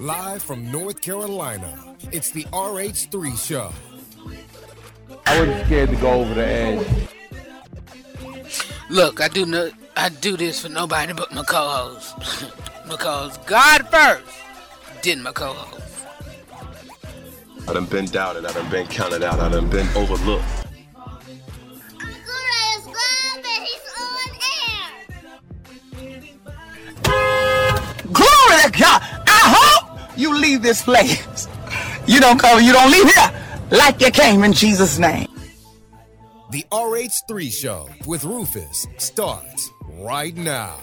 Live from North Carolina, it's the RH3 Show. I was scared to go over the edge. Look, I do no, I do this for nobody but my co-host. because God first, then my co-host. I done been doubted, I done been counted out, I done been overlooked. Glory to God. I hope you leave this place. You don't come, you don't leave here like you came in Jesus' name. The RH3 Show with Rufus starts right now.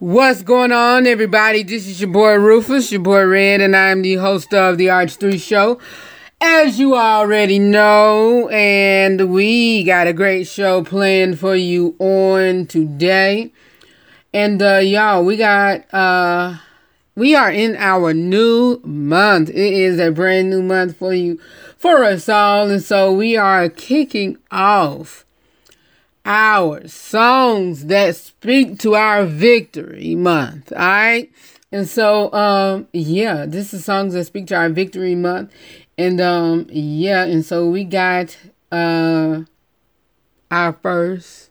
What's going on, everybody? This is your boy Rufus, your boy Red, and I'm the host of the RH3 Show. As you already know, and we got a great show planned for you on today. And uh y'all, we got uh we are in our new month. It is a brand new month for you for us all. And so we are kicking off our songs that speak to our victory month. All right. And so, um, yeah, this is songs that speak to our victory month. And, um, yeah, and so we got, uh, our first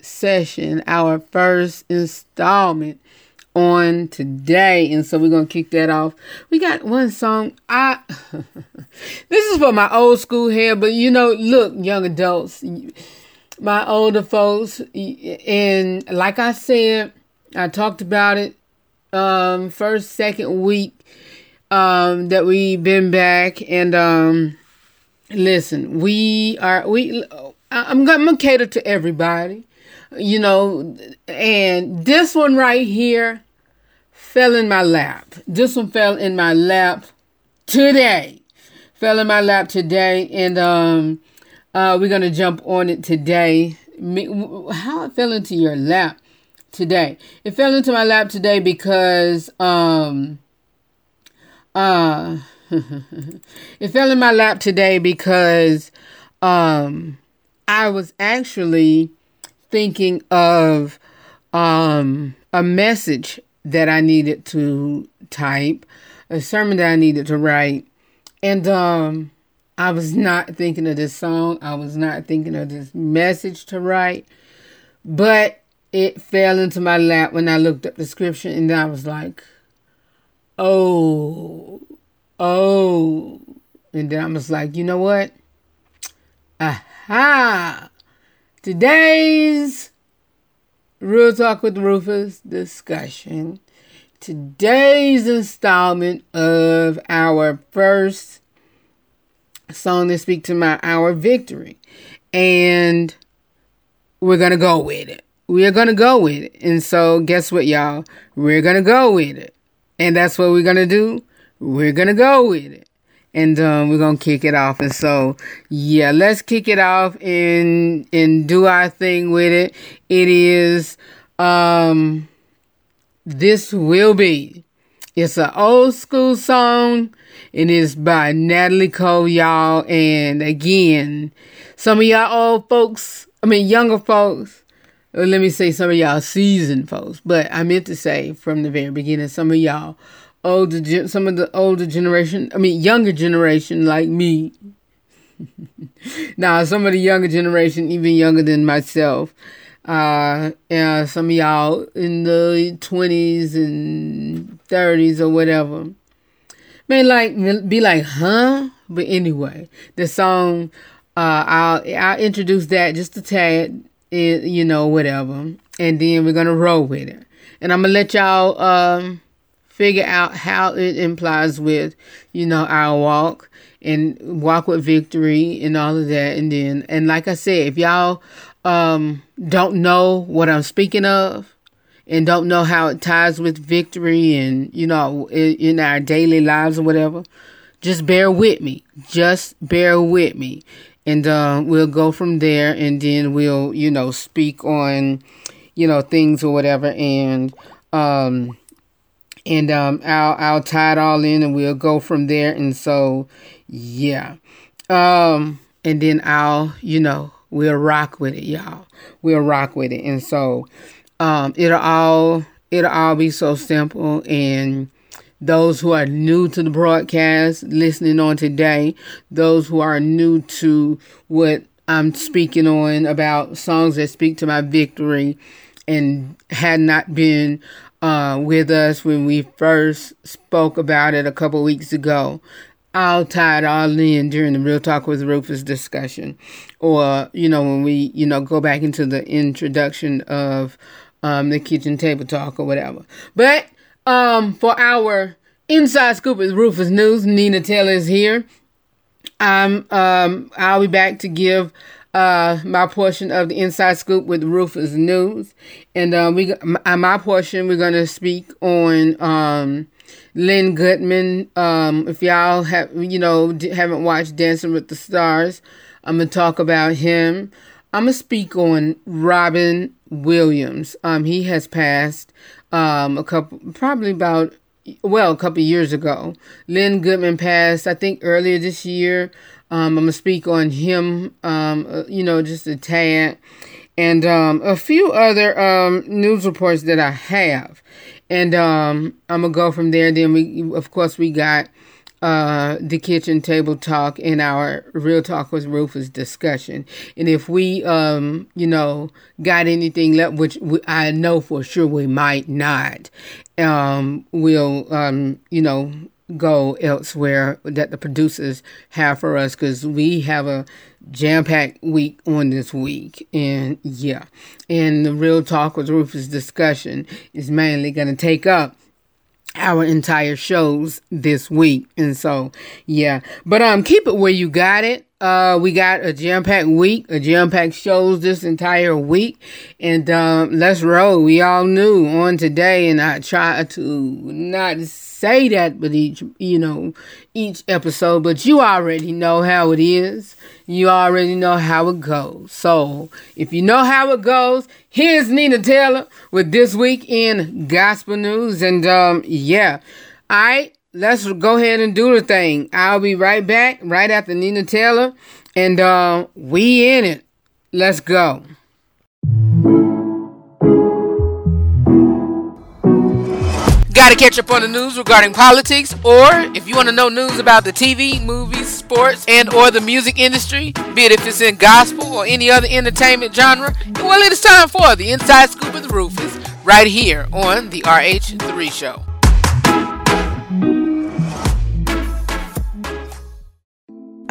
session, our first installment on today. And so we're going to kick that off. We got one song. I, this is for my old school hair, but you know, look, young adults, my older folks and like i said i talked about it um first second week um that we've been back and um listen we are we i'm I'm gonna cater to everybody you know and this one right here fell in my lap this one fell in my lap today fell in my lap today and um uh, we're to jump on it today. How it fell into your lap today? It fell into my lap today because um uh it fell in my lap today because um I was actually thinking of um a message that I needed to type, a sermon that I needed to write. And um I was not thinking of this song. I was not thinking of this message to write. But it fell into my lap when I looked up the scripture and I was like, oh, oh. And then I was like, you know what? Aha! Today's Real Talk with Rufus discussion. Today's installment of our first song that speak to my our victory. And we're gonna go with it. We're gonna go with it. And so guess what, y'all? We're gonna go with it. And that's what we're gonna do. We're gonna go with it. And um, we're gonna kick it off. And so yeah, let's kick it off and and do our thing with it. It is um this will be it's an old school song. And It is by Natalie Cole, y'all. And again, some of y'all old folks, I mean, younger folks, let me say some of y'all seasoned folks, but I meant to say from the very beginning, some of y'all older, some of the older generation, I mean, younger generation like me. now, some of the younger generation, even younger than myself, uh, and some of y'all in the 20s and 30s or whatever may like be like, huh? But anyway, the song, uh, I'll I'll introduce that just a tad, it, you know, whatever, and then we're gonna roll with it, and I'm gonna let y'all um figure out how it implies with, you know, our walk and walk with victory and all of that, and then and like I said, if y'all um, don't know what I'm speaking of and don't know how it ties with victory and, you know, in, in our daily lives or whatever, just bear with me. Just bear with me. And uh, we'll go from there and then we'll, you know, speak on, you know, things or whatever. And, um, and um, I'll I'll tie it all in, and we'll go from there. And so, yeah, um, and then I'll you know we'll rock with it, y'all. We'll rock with it, and so um, it'll all it'll all be so simple and those who are new to the broadcast listening on today, those who are new to what I'm speaking on about songs that speak to my victory and had not been uh, with us when we first spoke about it a couple weeks ago. I'll tie it all in during the Real Talk with Rufus discussion. Or, you know, when we, you know, go back into the introduction of um, the kitchen table talk or whatever. But um, for our inside scoop with Rufus News, Nina Taylor is here. I'm um, I'll be back to give uh, my portion of the inside scoop with Rufus News, and uh, we my, my portion we're gonna speak on um, Len Goodman. Um, if y'all have you know haven't watched Dancing with the Stars, I'm gonna talk about him. I'm gonna speak on Robin Williams. Um, he has passed um, a couple, probably about well, a couple years ago. Lynn Goodman passed, I think, earlier this year. Um, I'm gonna speak on him, um, uh, you know, just a tad, and um, a few other um, news reports that I have, and um, I'm gonna go from there. Then we, of course, we got uh, the kitchen table talk in our real talk with Rufus discussion. And if we, um, you know, got anything left, which we, I know for sure we might not, um, we'll, um, you know, go elsewhere that the producers have for us because we have a jam-packed week on this week and yeah and the real talk with rufus discussion is mainly going to take up our entire shows this week. And so, yeah. But um keep it where you got it. Uh we got a jam-packed week, a jam-packed shows this entire week. And um let's roll. We all knew on today and I try to not say that but each you know each episode, but you already know how it is. You already know how it goes. So if you know how it goes, here's Nina Taylor with this week in gospel news. And um yeah. Right, let's go ahead and do the thing. I'll be right back right after Nina Taylor. And uh, we in it. Let's go. Got to catch up on the news regarding politics, or if you want to know news about the TV, movies, sports, and or the music industry, be it if it's in gospel or any other entertainment genre, well, it is time for the Inside Scoop of the Rufus, right here on the RH3 Show.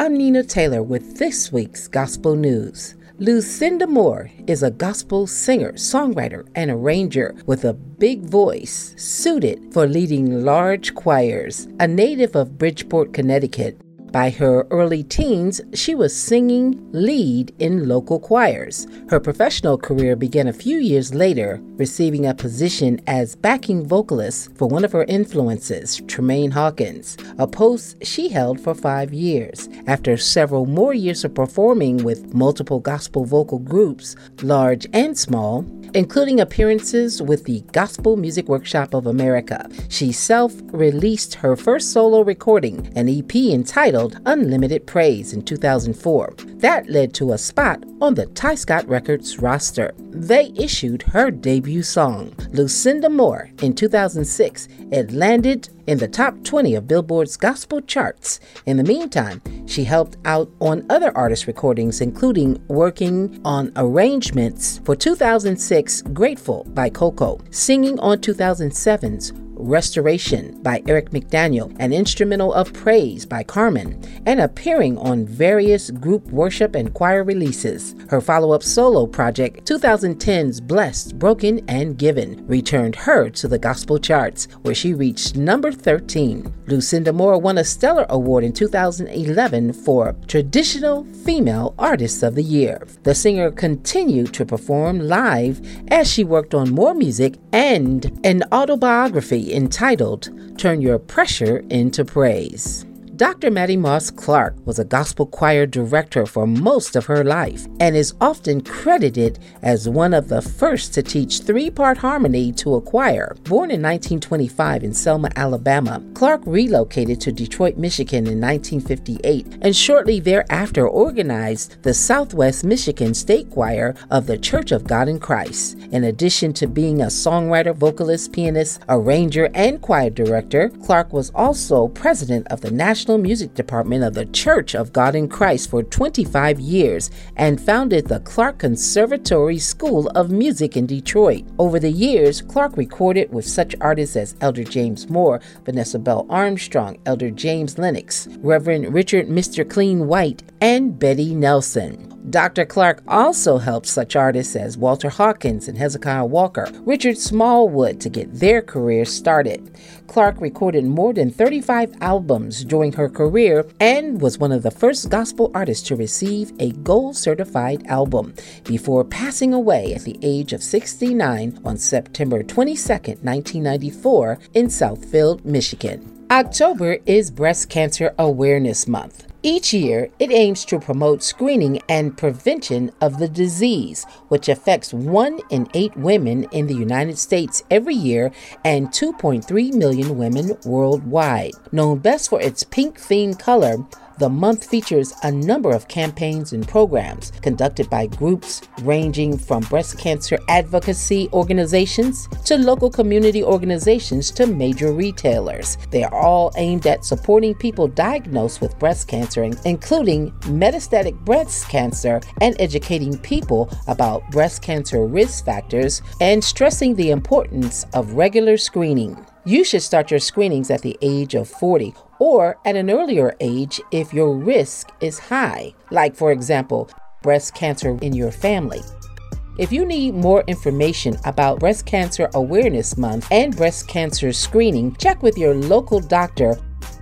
I'm Nina Taylor with this week's Gospel News. Lucinda Moore is a gospel singer, songwriter, and arranger with a big voice suited for leading large choirs. A native of Bridgeport, Connecticut, by her early teens, she was singing lead in local choirs. Her professional career began a few years later, receiving a position as backing vocalist for one of her influences, Tramaine Hawkins, a post she held for five years. After several more years of performing with multiple gospel vocal groups, large and small, including appearances with the Gospel Music Workshop of America, she self released her first solo recording, an EP entitled Unlimited Praise in 2004. That led to a spot on the Tyscot Records roster. They issued her debut song, Lucinda Moore, in 2006. It landed in the top 20 of Billboard's gospel charts. In the meantime, she helped out on other artist recordings, including working on arrangements for 2006 Grateful by Coko, singing on 2007's Restoration by Eric McDaniel, an instrumental of Praise by Carmen, and appearing on various group worship and choir releases. Her follow up solo project, 2010's Blessed, Broken, and Given, returned her to the gospel charts, where she reached number 13. Lucinda Moore won a Stellar Award in 2011 for Traditional Female Artist of the Year. The singer continued to perform live as she worked on more music and an autobiography entitled Turn Your Pressure into Praise. Dr. Mattie Moss Clark was a gospel choir director for most of her life and is often credited as one of the first to teach three part harmony to a choir. Born in 1925 in Selma, Alabama, Clark relocated to Detroit, Michigan in 1958 and shortly thereafter organized the Southwest Michigan State Choir of the Church of God in Christ. In addition to being a songwriter, vocalist, pianist, arranger, and choir director, Clark was also president of the National Music Department of the Church of God in Christ for 25 years and founded the Clark Conservatory School of Music in Detroit. Over the years, Clark recorded with such artists as Elder James Moore, Vanessa Bell Armstrong, Elder James Lennox, Reverend Richard Mr. Clean White, and Betty Nelson. Dr. Clark also helped such artists as Walter Hawkins and Hezekiah Walker, Richard Smallwood to get their careers started. Clark recorded more than 35 albums during her career and was one of the first gospel artists to receive a gold certified album before passing away at the age of 69 on September 22, 1994, in Southfield, Michigan. October is Breast Cancer Awareness Month. Each year, it aims to promote screening and prevention of the disease, which affects 1 in 8 women in the United States every year and 2.3 million women worldwide. Known best for its pink themed color, the month features a number of campaigns and programs conducted by groups ranging from breast cancer advocacy organizations to local community organizations to major retailers. They are all aimed at supporting people diagnosed with breast cancer, including metastatic breast cancer, and educating people about breast cancer risk factors and stressing the importance of regular screening. You should start your screenings at the age of 40 or at an earlier age if your risk is high, like, for example, breast cancer in your family. If you need more information about Breast Cancer Awareness Month and breast cancer screening, check with your local doctor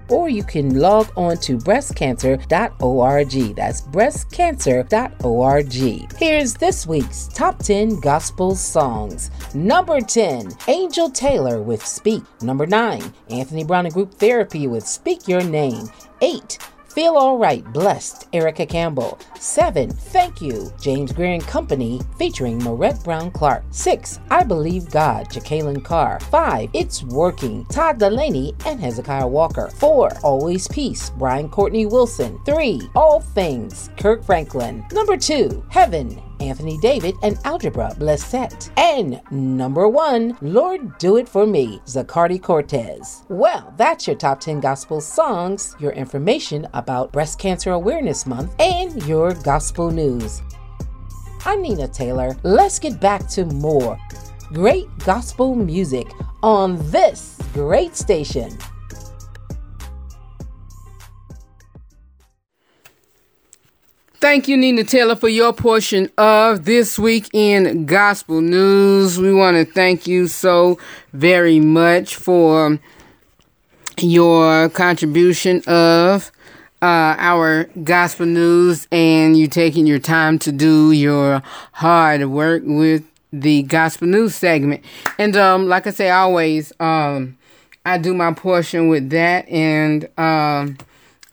or you can log on to breastcancer.org. That's breastcancer.org. Here's this week's top 10 gospel songs. Number 10, Angel Taylor with Speak. Number 9, Anthony Brown and Group Therapy with Speak Your Name. 8, Feel Alright, Blessed, Erica Campbell. 7. Thank You, James Grear and Company, featuring Marette Brown Clark. 6. I Believe God, Jekalyn Carr. 5. It's Working, Todd Dulaney and Hezekiah Walker. 4. Always Peace, Brian Courtney Wilson. 3. All Things, Kirk Franklin. Number 2. Heaven, Anthony David, and Algebra Blessett. And number one, Lord Do It For Me, Zacardi Cortez. Well, that's your top 10 gospel songs, your information about Breast Cancer Awareness Month, and your gospel news. I'm Nina Taylor. Let's get back to more great gospel music on this great station. Thank you, Nina Taylor, for your portion of this week in gospel news. We want to thank you so very much for your contribution of uh, our gospel news and you taking your time to do your hard work with the gospel news segment. And um, like I say, always, um, I do my portion with that, and um,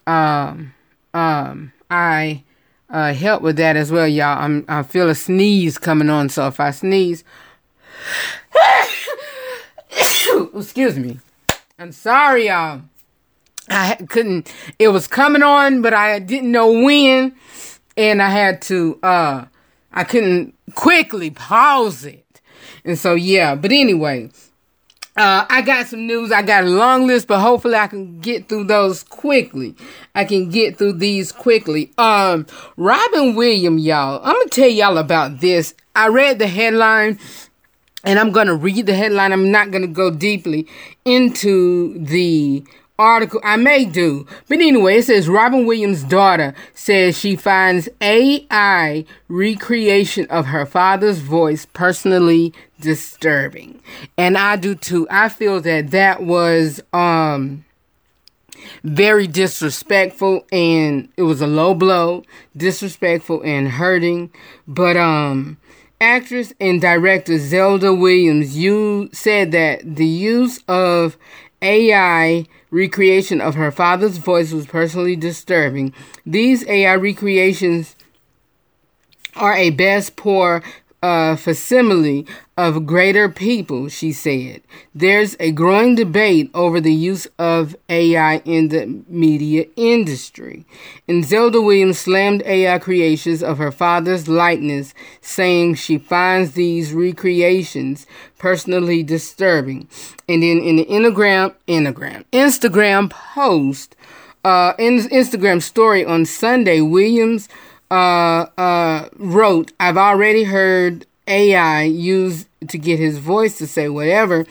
um, um, I uh, help with that as well, y'all. I'm I feel a sneeze coming on, so if I sneeze, excuse me. I'm sorry, y'all. I couldn't. It was coming on, but I didn't know when, and I had to. uh I couldn't quickly pause it, and so yeah. But anyway, uh, I got some news. I got a long list, but hopefully I can get through those quickly. I can get through these quickly. Um, Robin Williams, y'all. I'm gonna tell y'all about this. I read the headline, and I'm gonna read the headline. I'm not gonna go deeply into the article. I may do. But anyway, it says Robin Williams' daughter says she finds AI recreation of her father's voice personally disturbing. And I do too. I feel that that was um very disrespectful and it was a low blow, disrespectful and hurting. But um actress and director Zelda Williams you said that the use of AI recreation of her father's voice was personally disturbing. These AI recreations are a best poor uh, facsimile of greater people, she said. There's a growing debate over the use of AI in the media industry. And Zelda Williams slammed AI creations of her father's likeness, saying she finds these recreations personally disturbing. And then in the Instagram, Instagram, Instagram post, uh, in Instagram story on Sunday, Williams uh, uh, wrote, I've already heard AI used to get his voice to say whatever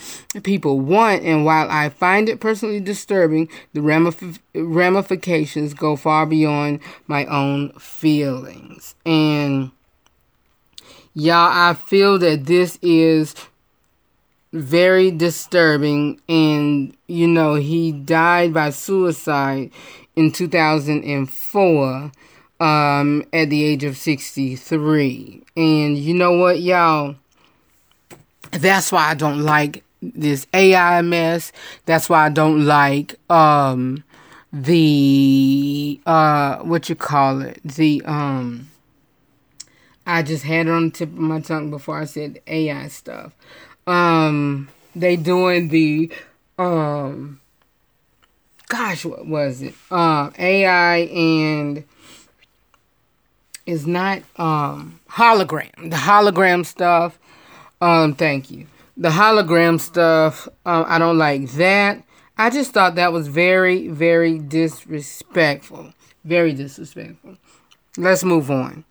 people want, and while I find it personally disturbing, the ramif- ramifications go far beyond my own feelings. And y'all, I feel that this is very disturbing, and you know, he died by suicide in 2004 um, at the age of 63. And you know what, y'all? That's why I don't like this AI mess. That's why I don't like um the uh what you call it? The um I just had it on the tip of my tongue before I said AI stuff. Um they doing the um gosh what was it? Uh AI and is not um hologram. The hologram stuff. Um, thank you. The hologram stuff. Um, I don't like that. I just thought that was very, very disrespectful. Very disrespectful. Let's move on.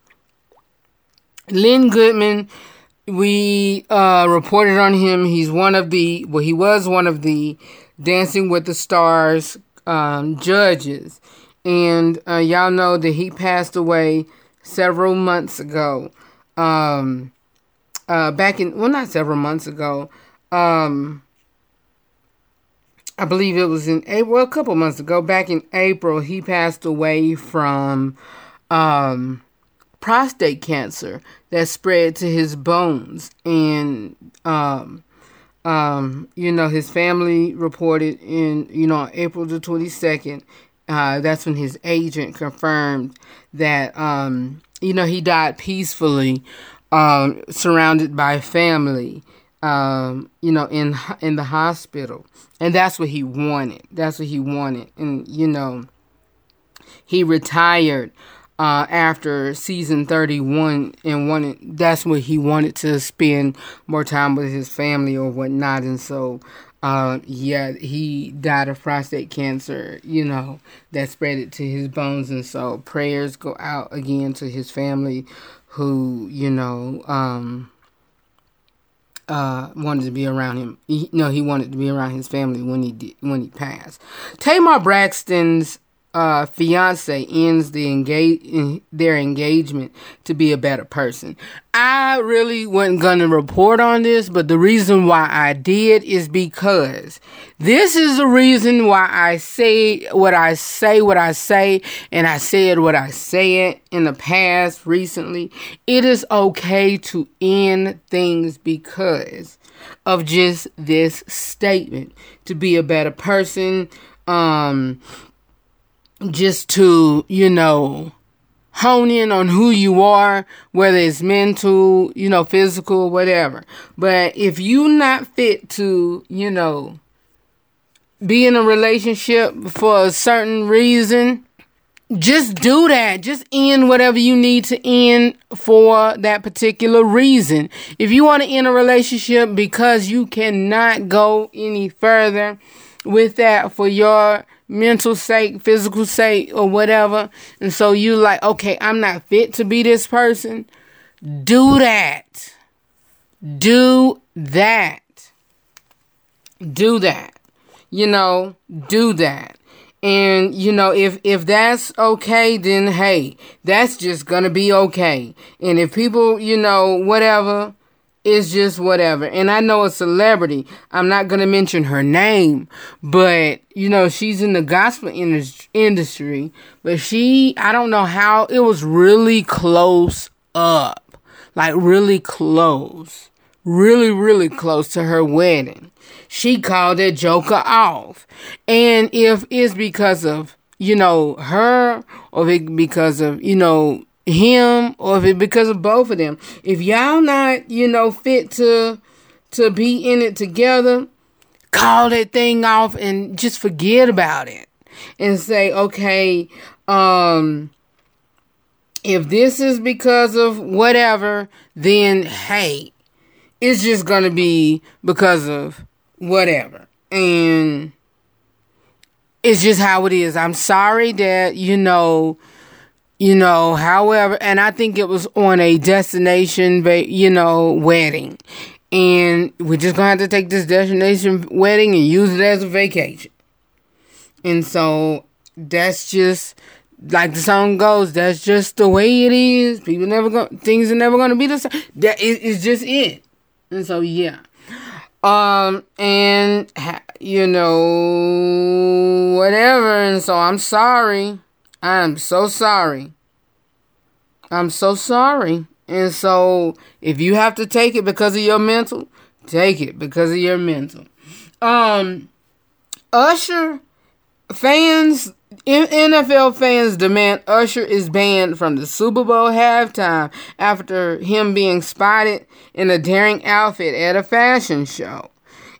Lynn Goodman, we uh, reported on him. He's one of the, well, he was one of the Dancing with the Stars um, judges. And uh, y'all know that he passed away several months ago. Um, uh, back in, well, not several months ago. Um, I believe it was in April, well, a couple months ago. Back in April, he passed away from um, prostate cancer that spread to his bones. And, um, um, you know, his family reported in, you know, April the 22nd uh, that's when his agent confirmed that um, you know he died peacefully, um, surrounded by family. Um, you know, in in the hospital, and that's what he wanted. That's what he wanted, and you know, he retired uh, after season 31 and wanted that's what he wanted to spend more time with his family or whatnot and so uh, yeah, he died of prostate cancer, you know, that spread it to his bones. And so prayers go out again to his family who, you know, um, uh, wanted to be around him. He, no, he wanted to be around his family when he did, when he passed. Tamar Braxton's uh, fiance ends the engage their engagement to be a better person. I really wasn't gonna report on this, but the reason why I did is because this is the reason why I say what I say, what I say, and I said what I said in the past recently. It is okay to end things because of just this statement to be a better person. Um, just to, you know, hone in on who you are, whether it's mental, you know, physical, whatever. But if you not fit to, you know, be in a relationship for a certain reason, just do that. Just end whatever you need to end for that particular reason. If you want to end a relationship because you cannot go any further with that for your mental sake, physical sake, or whatever. And so you like, okay, I'm not fit to be this person. Do that. Do that. Do that. You know, do that. And you know, if if that's okay, then hey, that's just gonna be okay. And if people, you know, whatever, it's just whatever. And I know a celebrity. I'm not going to mention her name, but you know, she's in the gospel industry, but she, I don't know how, it was really close up. Like really close. really, really close to her wedding. She called that joker off. And if it's because of, you know, her or because of, you know, him or if it because of both of them. If y'all not, you know, fit to to be in it together, call that thing off and just forget about it. And say, okay, um if this is because of whatever, then hey, it's just gonna be because of whatever. And it's just how it is. I'm sorry that, you know, you know, however, and I think it was on a destination, you know, wedding. And we're just gonna have to take this destination wedding and use it as a vacation. And so that's just like the song goes, that's just the way it is. People never go, things are never gonna be the same. That is just it. And so yeah. Um, and you know, whatever. And so I'm sorry. I'm so sorry. I'm so sorry. And so if you have to take it because of your mental, take it because of your mental. Um, Usher fans NFL fans demand Usher is banned from the Super Bowl halftime after him being spotted in a daring outfit at a fashion show.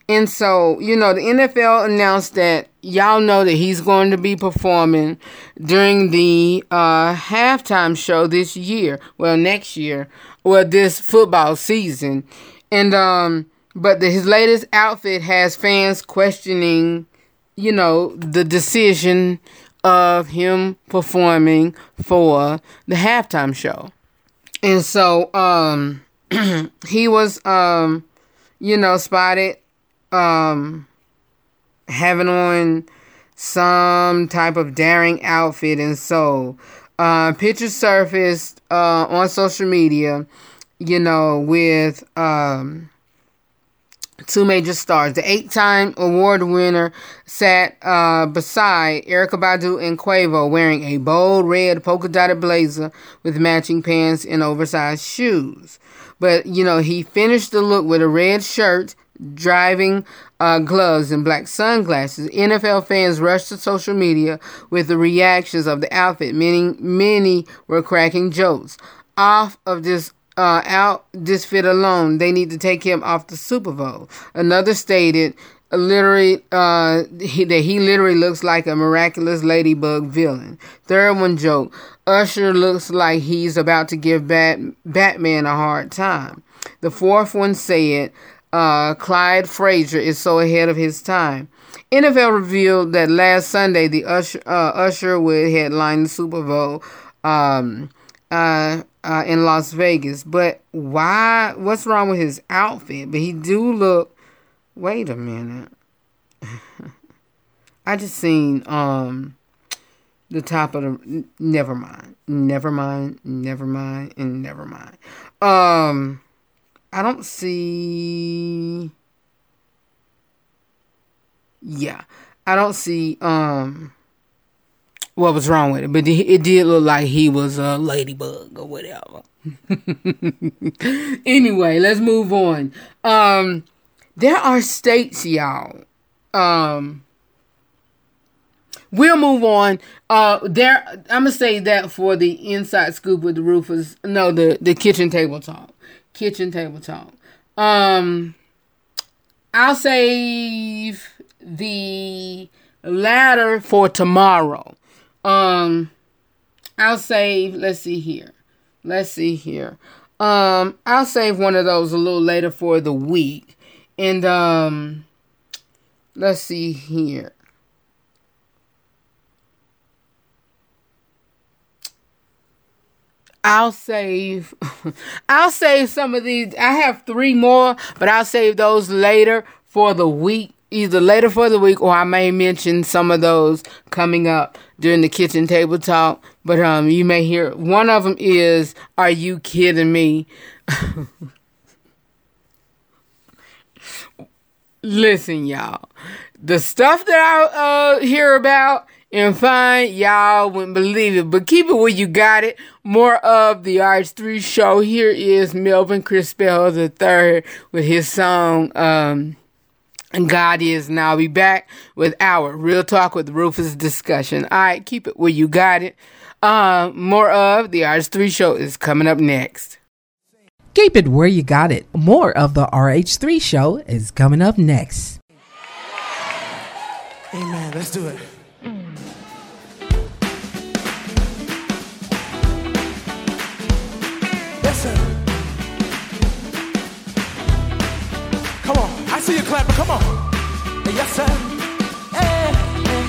And so, you know, the NFL announced that y'all know that he's going to be performing during the uh, halftime show this year. Well, next year, well, this football season. And, um, but the, his latest outfit has fans questioning, you know, the decision of him performing for the halftime show. And so um he was um you know spotted um having on some type of daring outfit and so uh pictures surfaced uh on social media you know with um two major stars. The eight-time award winner sat uh, beside Erykah Badu and Quavo, wearing a bold red polka-dotted blazer with matching pants and oversized shoes. But you know, he finished the look with a red shirt, driving uh, gloves, and black sunglasses. NFL fans rushed to social media with the reactions of the outfit. Many, many were cracking jokes off of this uh, out this fit alone, they need to take him off the Super Bowl. Another stated, literally, uh, he, that he literally looks like a miraculous ladybug villain. Third one joke, Usher looks like he's about to give Bat- Batman a hard time. The fourth one said, uh, Clyde Frazier is so ahead of his time. NFL revealed that last Sunday the Usher, uh, Usher would headline the Super Bowl. Um, uh, uh, in Las Vegas. But why? What's wrong with his outfit? But he do look. Wait a minute. I just seen um the top of the. Never mind. Never mind. Never mind. And never mind. Um, I don't see. Yeah, I don't see. Um what was wrong with it, but it did look like he was a ladybug or whatever. anyway, let's move on. Um, there are states, y'all. Um, we'll move on. Uh, there, I'm gonna say that for the inside scoop with the Rufus. No, the the kitchen table talk. Kitchen table talk. Um, I'll save the ladder for tomorrow. Um, I'll save. Let's see here. Let's see here. Um, I'll save one of those a little later for the week. And um, let's see here. I'll save I'll save some of these. I have 3 more, but I'll save those later for the week either later for the week or I may mention some of those coming up during the kitchen table talk. But um, you may hear one of them is, "Are you kidding me?" Listen, y'all, the stuff that I uh, hear about and fine. Y'all wouldn't believe it, but keep it where you got it. More of the RH3 show. Here is Melvin Crispell III with his song, um, God is now. I'll be back with our Real Talk with Rufus discussion. All right, keep it where you got it. Uh, more of the RH3 show is coming up next. Keep it where you got it. More of the RH3 show is coming up next. Amen. Let's do it. See you clapping. Come on. Yes, sir. Hey, hey.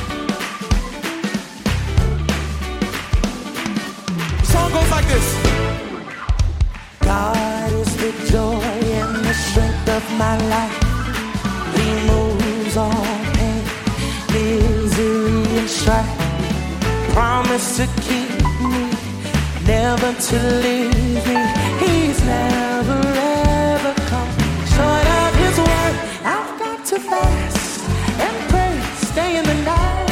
The song goes like this. God is the joy and the strength of my life. He moves all pain, misery, and strife. Promise to keep me, never to leave me. He's never I've got to fast and pray, stay in the night,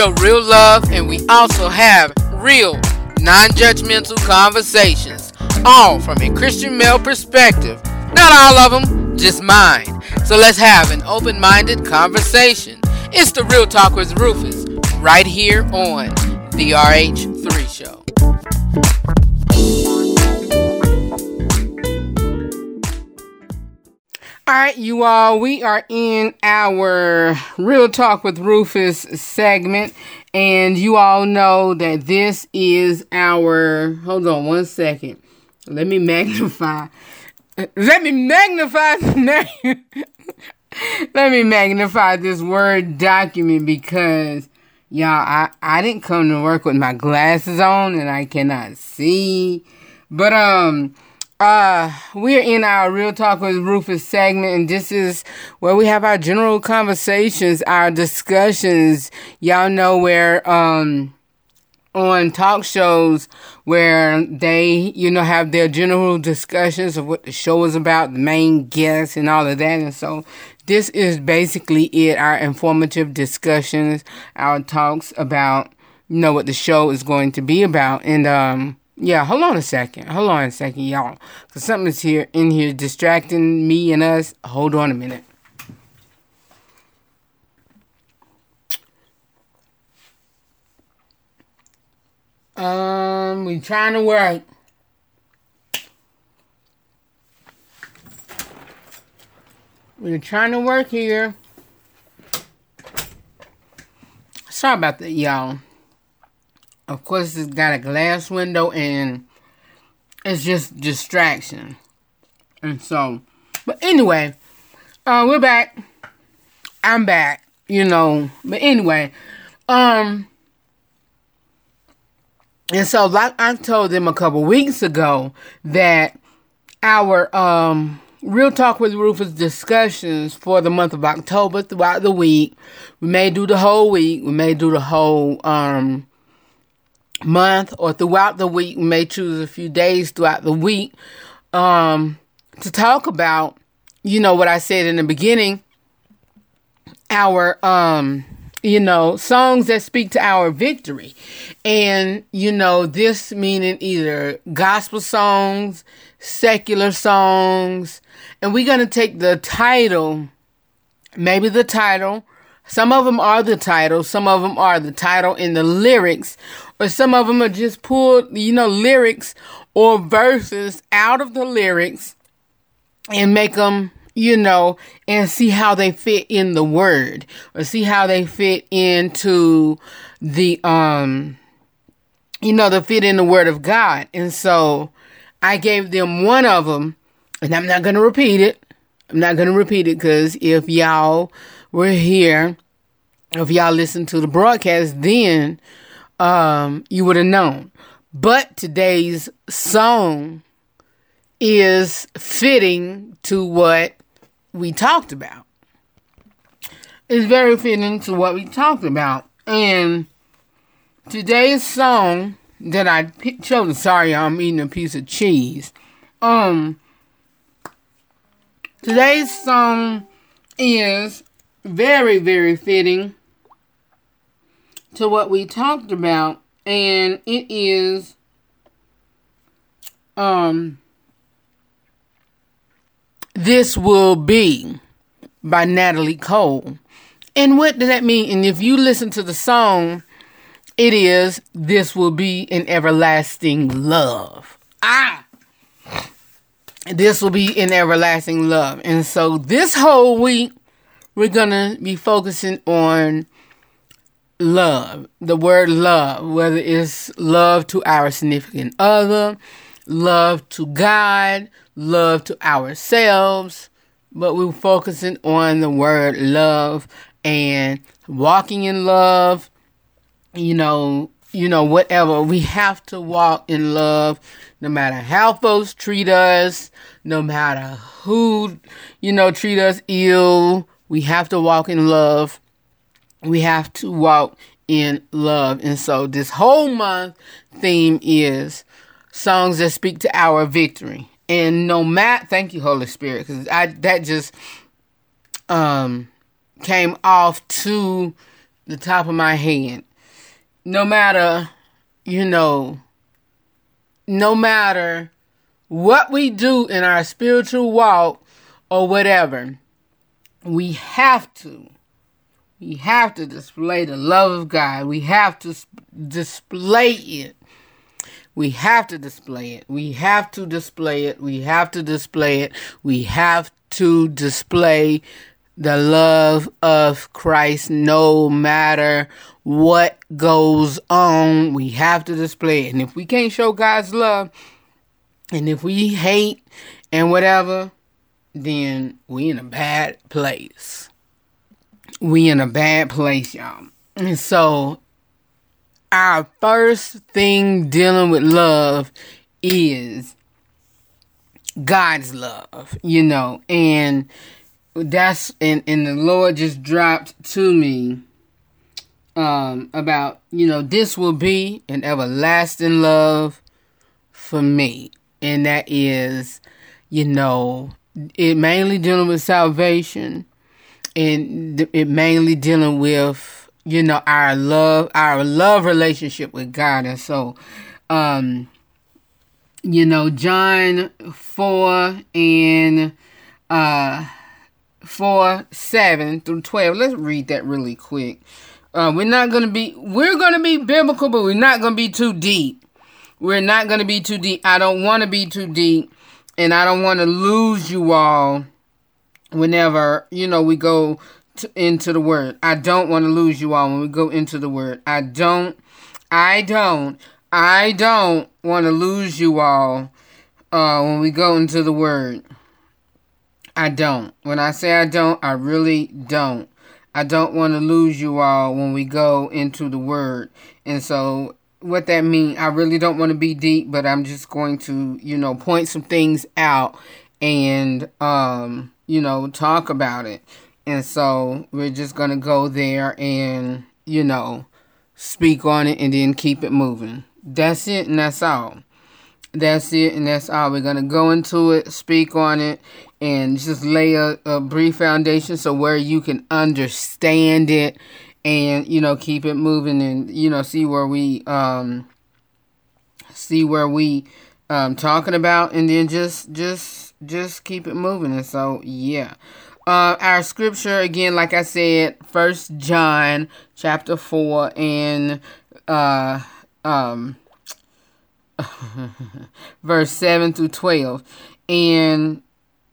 show real love and we also have real, non judgmental conversations, all from a Christian male perspective. Not all of them, just mine. So let's have an open minded conversation. It's the Real Talk with Rufus, right here on the RH3 right, you all, we are in our Real Talk with Rufus segment, and you all know that this is our. Hold on one second. Let me magnify. Let me magnify the name. Let me magnify this Word document because, y'all, I, I didn't come to work with my glasses on and I cannot see. But, um, uh, we're in our Real Talk with Rufus segment, and this is where we have our general conversations, our discussions. Y'all know where, um, on talk shows where they, you know, have their general discussions of what the show is about, the main guests, and all of that. And so this is basically it our informative discussions, our talks about, you know, what the show is going to be about. And, um, yeah, hold on a second. Hold on a second, y'all. Because something's here in here distracting me and us. Hold on a minute. Um, we trying to work. We're trying to work here. Sorry about that, y'all. Of course, it's got a glass window and it's just distraction. And so, but anyway, uh, we're back. I'm back, you know. But anyway, um, and so like I told them a couple weeks ago that our um Real Talk with Rufus discussions for the month of October throughout the week. We may do the whole week. We may do the whole um month or throughout the week. We may choose a few days throughout the week um, to talk about, you know, what I said in the beginning, our, um, you know, songs that speak to our victory. And, you know, this meaning either gospel songs, secular songs. And we're going to take the title, maybe the title. Some of them are the title, some of them are the title in the lyrics, or some of them are just pulled, you know, lyrics or verses out of the lyrics and make them, you know, and see how they fit in the word or see how they fit into the, um, you know, the fit in the word of God. And so I gave them one of them and I'm not going to repeat it. I'm not going to repeat it because if y'all were here, if y'all listened to the broadcast, then um, you would have known. But today's song is fitting to what we talked about. It's very fitting to what we talked about. And today's song that I chose, sorry, I'm eating a piece of cheese. Um, today's song is very, very fitting to what we talked about, and it is um This Will Be by Natalie Cole. And what does that mean? And if you listen to the song, it is This Will Be an Everlasting Love. Ah! This will be an everlasting love. And so this whole week, we're going to be focusing on love, the word love, whether it's love to our significant other, love to God, love to ourselves, but we're focusing on the word love and walking in love, you know, you know, whatever. We have to walk in love no matter how folks treat us, no matter who, you know, treat us ill. We have to walk in love we have to walk in love. And so this whole month theme is songs that speak to our victory. And no matter, thank you, Holy Spirit, because I that just um came off to the top of my head. No matter, you know, no matter what we do in our spiritual walk or whatever, we have to we have to display the love of God. We have to display it. We have to display it. We have to display it. We have to display it. We have to display the love of Christ no matter what goes on. We have to display it. And if we can't show God's love, and if we hate and whatever, then we in a bad place we in a bad place, y'all. And so our first thing dealing with love is God's love, you know, and that's and and the Lord just dropped to me um about, you know, this will be an everlasting love for me. And that is, you know, it mainly dealing with salvation and it mainly dealing with you know our love our love relationship with God. And so um you know John 4 and uh 4 7 through 12 let's read that really quick. Uh we're not to be we're to be biblical but we're not to be too deep. We're not to be too deep. I don't want to be too deep and I don't want to lose you all whenever you know we go to, into the word. I don't want to lose you all when we go into the word. I don't. I don't. I don't want to lose you all uh, when we go into the word. I don't. When I say I don't, I really don't. I don't want to lose you all when we go into the word. And so what that means, I really don't want to be deep, but I'm just going to, you know, point some things out and um you know, talk about it. And so we're just going to go there and, you know, speak on it and then keep it moving. That's it and that's all. That's it and that's all. We're going to go into it, speak on it, and just lay a, a brief foundation so where you can understand it and, you know, keep it moving and, you know, see where we, um, see where we, um, talking about and then just, just, just keep it moving. And so, yeah. Uh, our scripture again, like I said, First John chapter four and uh, um, verse seven through twelve, and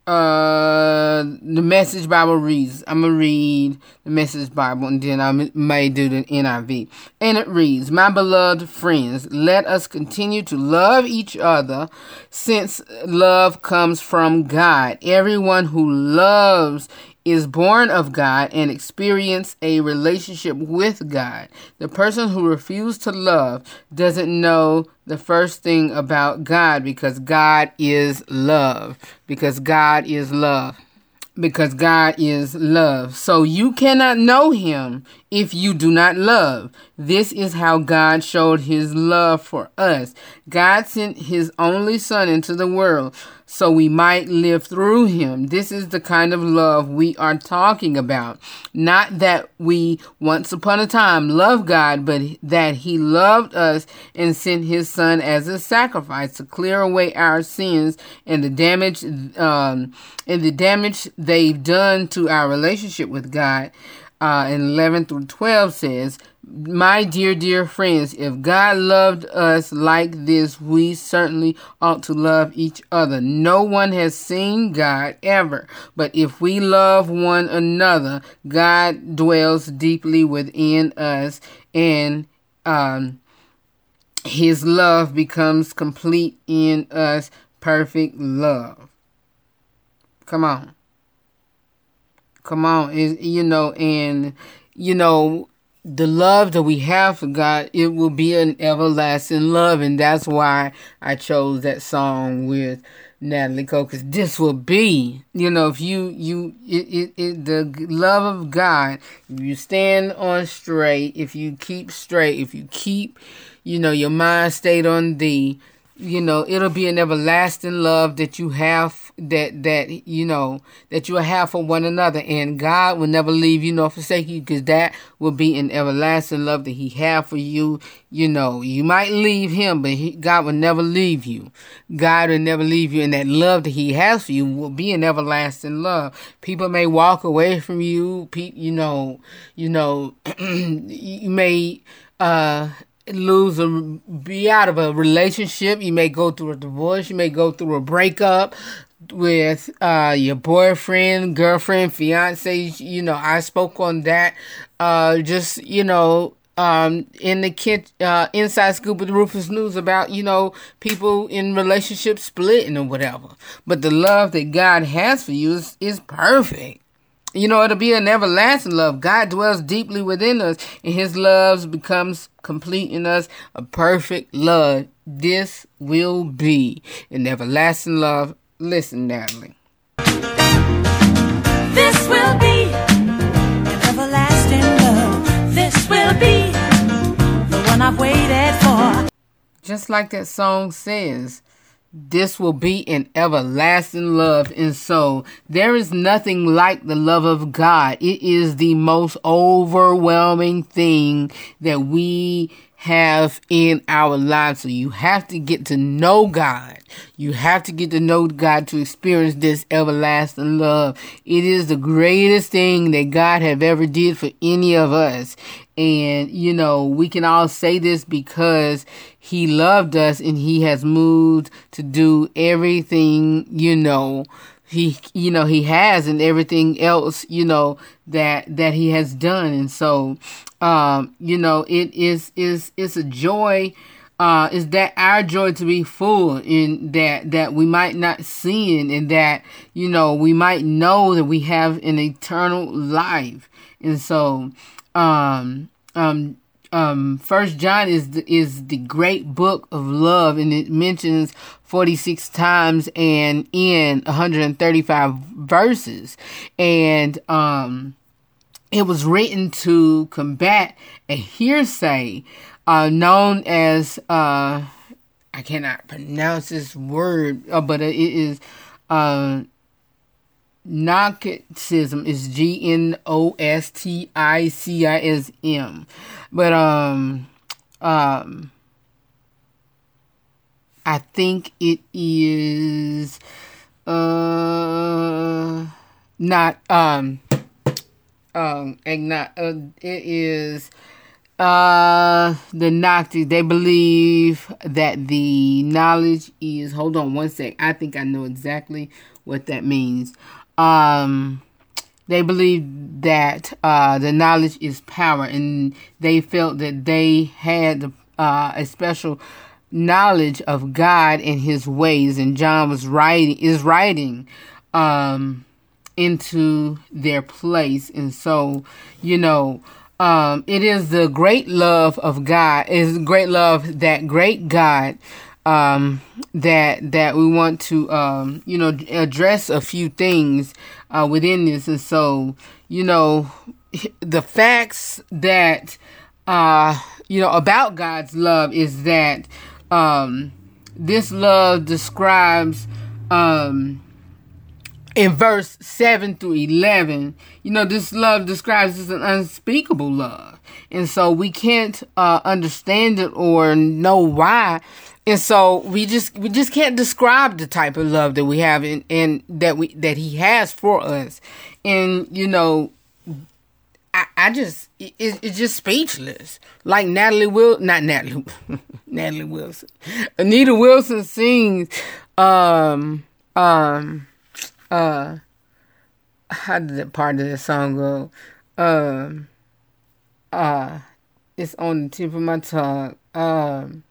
uh, the Message Bible reads. I'm gonna read the Message Bible, and then I may do the NIV. And it reads, "My beloved friends, let us continue to love each other, since love comes from God. Everyone who loves is born of God and experience a relationship with God. The person who refuses to love doesn't know the first thing about God because God is love. Because God is love because God is love. So you cannot know him if you do not love. This is how God showed his love for us. God sent his only son into the world so we might live through him. This is the kind of love we are talking about. Not that we once upon a time loved God, but that he loved us and sent his son as a sacrifice to clear away our sins and the damage um, and the damage they've done to our relationship with God. Uh, and 11 through 12 says, my dear, dear friends, if God loved us like this, we certainly ought to love each other. No one has seen God ever, but if we love one another, God dwells deeply within us, and um, His love becomes complete in us, perfect love. Come on. Come on. Is you know, and you know, the love that we have for God, it will be an everlasting love. And that's why I chose that song with Natalie Cole, because this will be, you know, if you, you, it, it, it, the love of God, if you stand on straight, if you keep straight, if you keep, you know, your mind stayed on thee, you know it'll be an everlasting love that you have that that you know that you will have for one another. And god will never leave you nor forsake you because that will be an everlasting love that he have for you. You know you might leave him but he, god will never leave you. God will never leave you and that love that he has for you will be an everlasting love. People may walk away from you you know you know you may uh lose a be out of a relationship. You may go through a divorce. You may go through a breakup with uh your boyfriend girlfriend fiance. You know i spoke on that uh just you know um in the kid uh inside scoop with rufus news about you know people in relationships splitting or whatever. But the love that god has for you is, is perfect you know, it'll be an everlasting love. God dwells deeply within us, and His love becomes complete in us, a perfect love. This will be an everlasting love. Listen, Natalie. This will be an everlasting love. This will be the one I've waited for. Just like that song says, this will be an everlasting love. And so there is nothing like the love of God. It is the most overwhelming thing that we have in our lives. So you have to get to know God. You have to get to know God to experience this everlasting love. It is the greatest thing that God have ever did for any of us. And, you know, we can all say this because he loved us and he has moved to do everything, you know, he you know he has and everything else you know that that he has done. And so um you know it is is it's a joy uh is that our joy to be full in that that we might not sin and that you know we might know that we have an eternal life. And so um um um first john is the, is the great book of love and it mentions 46 times and in 135 verses. And um it was written to combat a hearsay uh known as uh i cannot pronounce this word uh, but it is uh Gnosticism is G N O S T I C I S M. But um um I think it is uh not um um agno- uh, it is uh the Gnostic they believe that the knowledge is hold on one sec. I think I know exactly what that means um they believed that uh, the knowledge is power, and they felt that they had uh, a special knowledge of God and His ways. And John was writing is writing um, into their place, and so you know. Um, it is the great love of God. Is great love that great God um, that that we want to um, you know address a few things uh, within this, and so you know the facts that uh, you know about God's love is that um, this love describes um, in verse 7 through 11 you know this love describes as an unspeakable love. And so we can't uh, understand it or know why. And so we just we just can't describe the type of love that we have and, and that we that he has for us. And you know i, I just it, it's just speechless. Like natalie will not natalie natalie wilson. Anita wilson sings um um uh how did that part of the song go um uh it's on the tip of my tongue um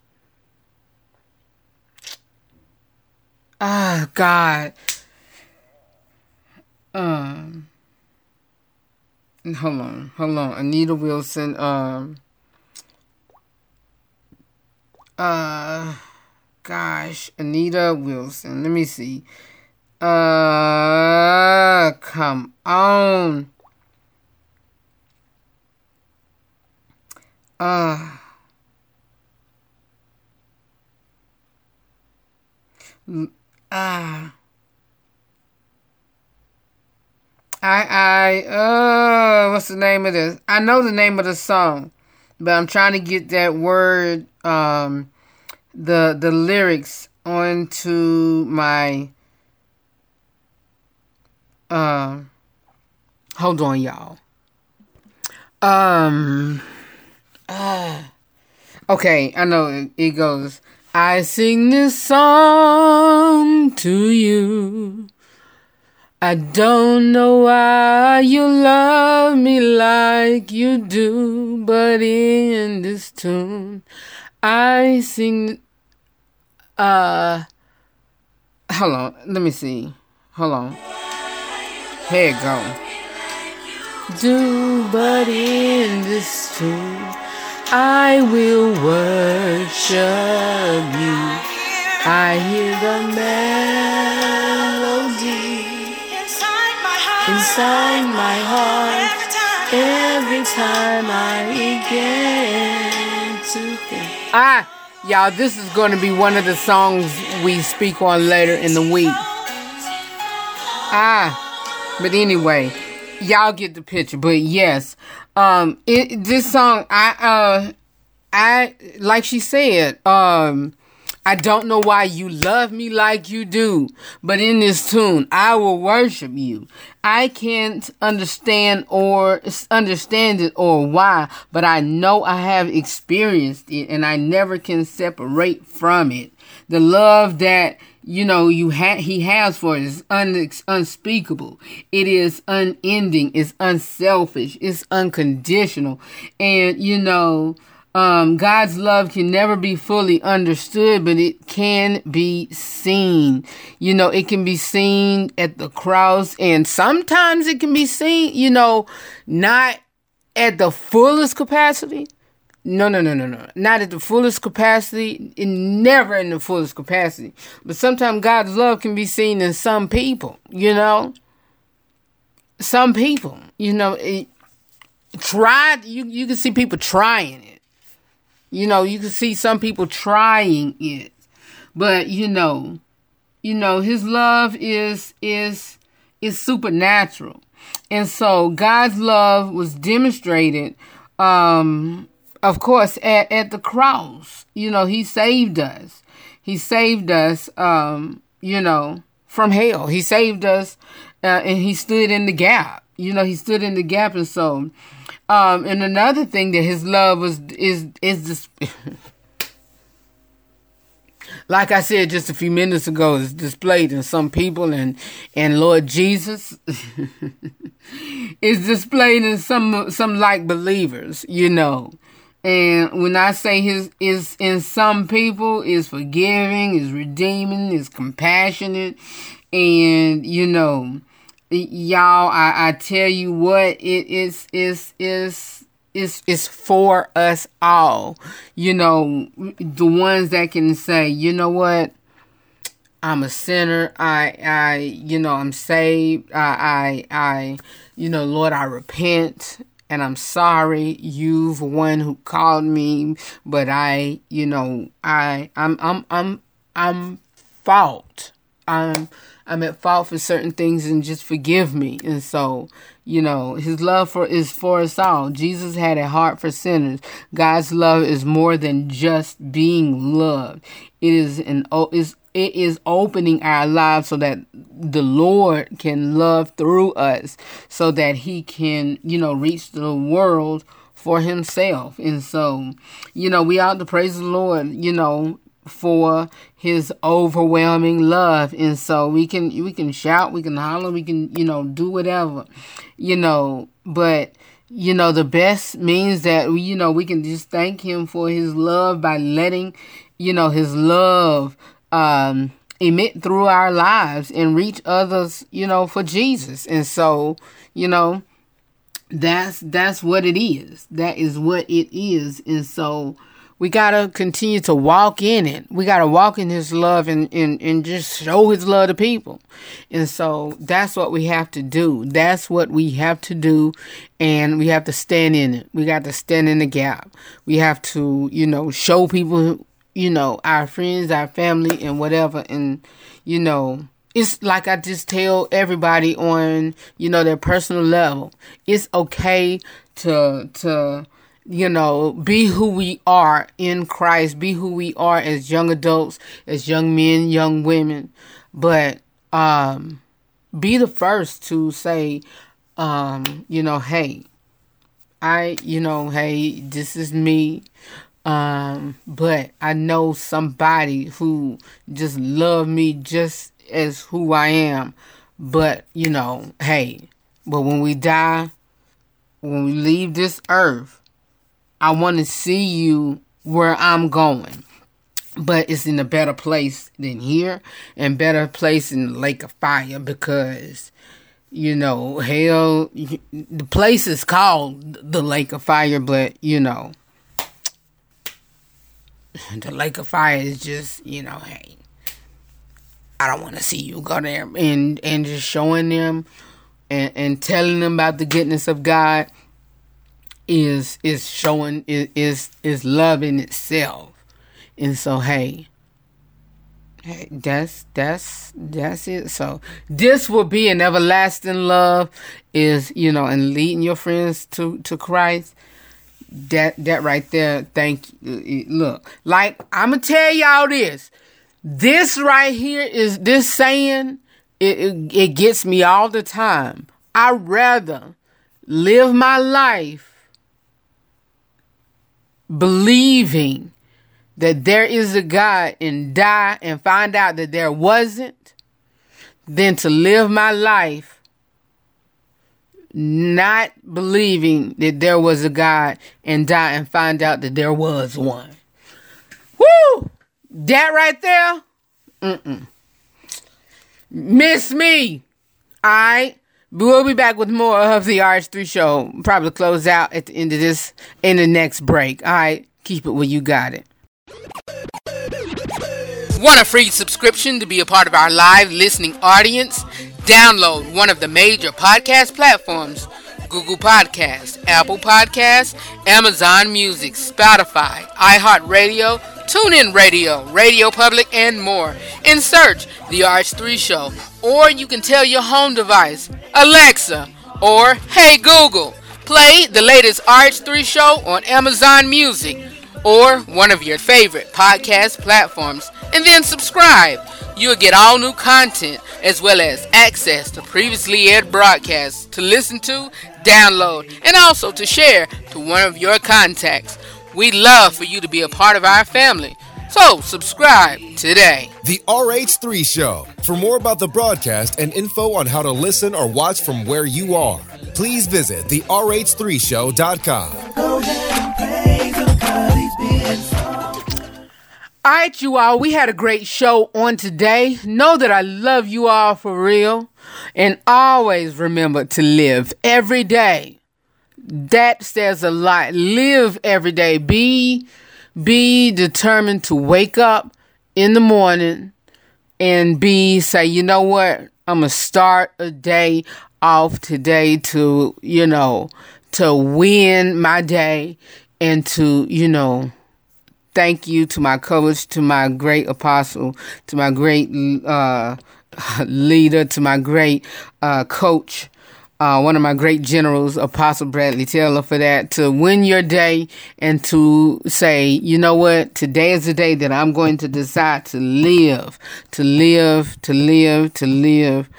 Ah, God. Um. Hold on, hold on. Anita Wilson. Um. Uh. Gosh, Anita Wilson. Let me see. Uh. Come on. Uh. Ah. I I uh what's the name of this? I know the name of the song, but I'm trying to get that word um the the lyrics onto my uh hold on y'all. Um uh, okay, I know it, it goes I sing this song to you. I don't know why you love me like you do, but in this tune, I sing. Uh, hold on, let me see. Hold on. Here it go. Do, but in this tune, I will worship you. I hear the melody inside my heart every time I begin to think. Ah, y'all, this is going to be one of the songs we speak on later in the week. Ah, but anyway, y'all get the picture. But yes, um, it this song, I uh, I like she said, um. I don't know why you love me like you do, but in this tune, I will worship you. I can't understand or understand it or why, but I know I have experienced it and I never can separate from it. The love that you know you had he has for it is un- unspeakable. It is unending. It's unselfish. It's unconditional, and you know um, God's love can never be fully understood, but it can be seen. You know, it can be seen at the cross, and sometimes it can be seen, you know, not at the fullest capacity. No, no, no, no, no. Not at the fullest capacity, and never in the fullest capacity. But sometimes God's love can be seen in some people, you know. Some people, you know, it, tried, you, you can see people trying it you know, you can see some people trying it. But you know, you know, his love is is is supernatural. And so God's love was demonstrated um of course at, at the cross. You know, he saved us. He saved us um, you know, from hell. He saved us uh, and he stood in the gap. You know, he stood in the gap and so um, and another thing that his love was is is this. like I said just a few minutes ago, is displayed in some people, and and Lord Jesus is displayed in some some like believers, you know. And when I say his is in some people is forgiving, is redeeming, is compassionate, and you know, y'all I, I tell you what it is is is is is for us all. You know the ones that can say you know what? I'm a sinner. I i you know i'm saved. I i i you know lord i repent and i'm sorry you've one who called me but i you know i i'm i'm i'm i'm fault i'm I'm at fault for certain things and just forgive me. And so, you know, his love for is for us all. Jesus had a heart for sinners. God's love is more than just being loved. It is an is it is opening our lives so that the Lord can love through us so that he can, you know, reach the world for himself. And so, you know, we ought to praise the Lord, you know, for his overwhelming love and so we can we can shout we can holler we can you know do whatever you know but you know the best means that we you know we can just thank him for his love by letting you know his love um emit through our lives and reach others you know for jesus and so you know that's that's what it is that is what it is and so we got to continue to walk in it. We got to walk in his love and, and, and just show his love to people. And so that's what we have to do. That's what we have to do. And we have to stand in it. We got to stand in the gap. We have to, you know, show people you know, our friends, our family, and whatever. And, you know, it's like I just tell everybody on, you know, their personal level. It's okay to, to, you know, be who we are in Christ, be who we are as young adults, as young men, young women. But, um, be the first to say, um, you know, hey, I, you know, hey, this is me. Um, but I know somebody who just love me just as who I am. But, you know, hey, but when we die, when we leave this earth, I want to see you where I'm going. But it's in a better place than here and better place in the lake of fire because you know, hell, the place is called the Lake of Fire, but you know, the Lake of Fire is just, you know, hey, I don't want to see you go there, and and just showing them and and telling them about the goodness of God is is showing is is love in itself, and so hey, Hey, that's that's that's it. So this will be an everlasting love, is you know, and leading your friends to to Christ. That that right there. Thank you. Uh, uh, look, like I'm gonna tell y'all this. This right here is this saying. It, it, it gets me all the time. I rather live my life believing that there is a God and die and find out that there wasn't than to live my life not believing that there was a God and die and find out that there was one. Woo! That right there, mm-mm. Miss me. All right. We'll be back with more of the RH3 show. Probably close out at the end of this in the next break. All right. Keep it where you got it. Want a free subscription to be a part of our live listening audience? Download one of the major podcast platforms Google Podcasts, Apple Podcasts, Amazon Music, Spotify, iHeartRadio, TuneIn Radio, Radio Public, and more. And search The RH3 Show. Or you can tell your home device, Alexa, or Hey Google, play the latest RH3 Show on Amazon Music or one of your favorite podcast platforms and then subscribe. You'll get all new content as well as access to previously aired broadcasts to listen to, download, and also to share to one of your contacts. We'd love for you to be a part of our family. So, subscribe today. The RH3 Show. For more about the broadcast and info on how to listen or watch from where you are, please visit the RH3Show.com. All right, you all, we had a great show on today. Know that I love you all for real. And always remember to live every day. That says a lot. Live every day. Be be determined to wake up in the morning and be say, you know what? I'm gonna start a day off today to, you know, to win my day and to, you know, thank you to my coach, to my great apostle, to my great uh, leader, to my great uh, coach, uh, one of my great generals, Apostle Bradley Taylor, for that to win your day and to say, you know what, today is the day that I'm going to decide to live, to live, to live, to live,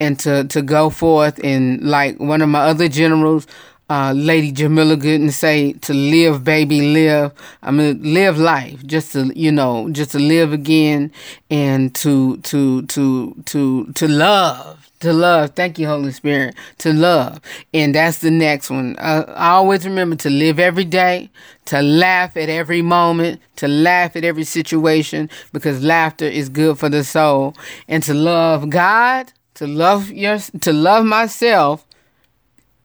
and to, to go forth. And like one of my other generals, uh, Lady Jamila Gooden say to live, baby, live. I mean, live life, just to you know, just to live again, and to to to to to love, to love. Thank you, Holy Spirit, to love, and that's the next one. Uh, I always remember to live every day, to laugh at every moment, to laugh at every situation, because laughter is good for the soul, and to love God, to love your, to love myself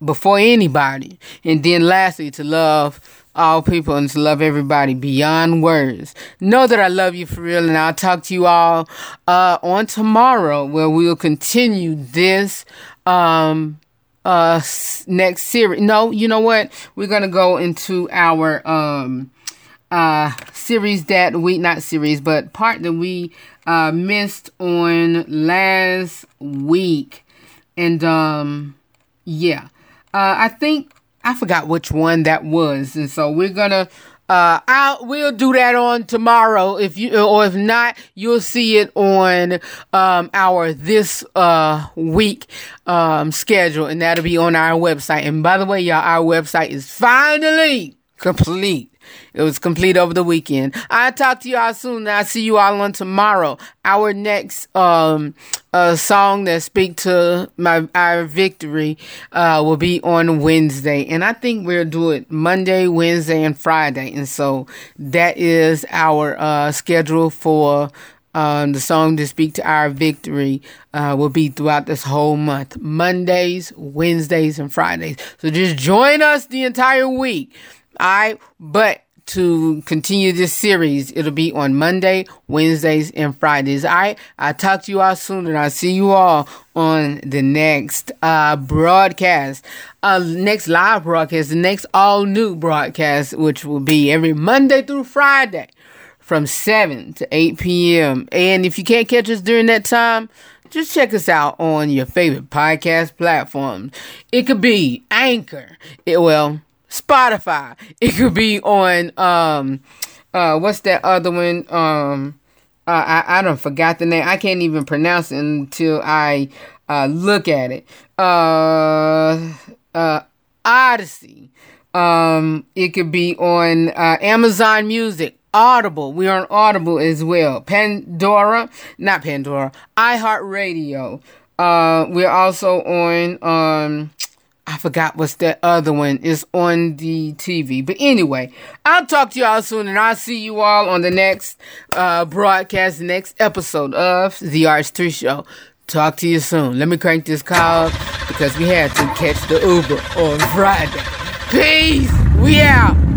before anybody. And then lastly, to love all people and to love everybody beyond words. Know that I love you for real, and I'll talk to you all uh, on tomorrow where we'll continue this um uh next series. No, you know what? We're gonna go into our um uh series that we not series, but part that we uh, missed on last week, and um, yeah, uh, I think I forgot which one that was, and so we're gonna. Uh, I'll we'll do that on tomorrow. If you or if not, you'll see it on um our this uh week um schedule, and that'll be on our website. And by the way, y'all, our website is finally complete. It was complete over the weekend. I'll talk to y'all soon. I'll see you all on tomorrow. Our next um uh song that speak to my our victory uh will be on Wednesday. And I think we'll do it Monday, Wednesday, and Friday. And so that is our uh schedule for um, the song to speak to our victory uh, will be throughout this whole month Mondays, Wednesdays, and Fridays. So just join us the entire week. All right. But to continue this series, it'll be on Monday, Wednesdays, and Fridays. All right. I'll talk to you all soon and I'll see you all on the next uh, broadcast, uh, next live broadcast, the next all new broadcast, which will be every Monday through Friday from 7 to 8 p.m. And if you can't catch us during that time, just check us out on your favorite podcast platforms. It could be Anchor. It well, Spotify. It could be on um uh what's that other one? Um uh, I I don't forgot the name. I can't even pronounce it until I uh look at it. Uh uh Odyssey. Um it could be on uh, Amazon Music. Audible. We're on Audible as well. Pandora, not Pandora. iHeartRadio. Uh, we're also on um I forgot what's that other one is on the TV. But anyway, I'll talk to y'all soon and I'll see you all on the next uh broadcast, the next episode of The RH3 Show. Talk to you soon. Let me crank this car because we had to catch the Uber on Friday. Peace. We out.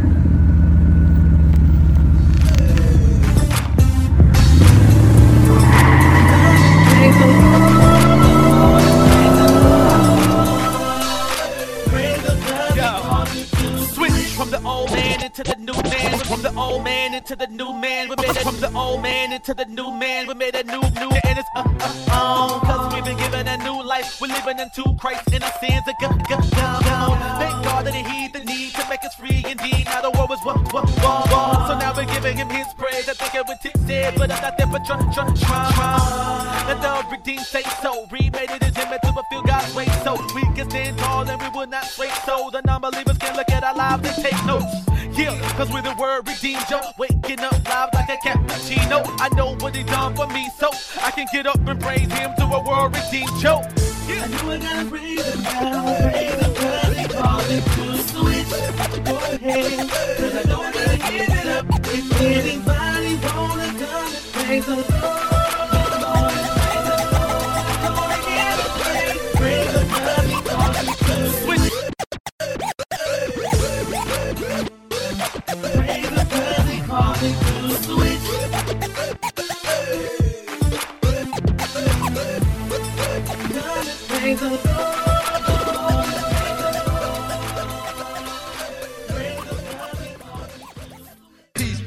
Into the new man. We made it from the old man into the new man. We made a new, new, and it's uh, uh, on. Cause we've been given a new life. We're living into Christ and our sins are gone, gone, gone. Thank God that He the need to make us free indeed. Now the world was what, what, what, what. So now we're giving Him His praise. I think it would take said, but I'm not there for try, try, try. Let the redeemed say so. Remade it as image to fulfill God's way. So we can stand tall and we will not sway. So the non-believers can look at our lives and take notes. Yeah, cause we're the word redeemed, yo. Waking up live like a cappuccino. I know what he done for me, so I can get up and praise him to a world redeemed, yo. Yeah. I knew I gotta praise him now, praise him cause he called it to switch. Go ahead, cause I know I gotta give it up. If anybody wanna come and praise the Lord.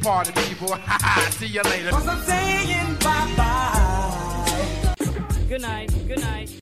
Party people. See you later. Cause I'm saying bye bye. Good night. Good night.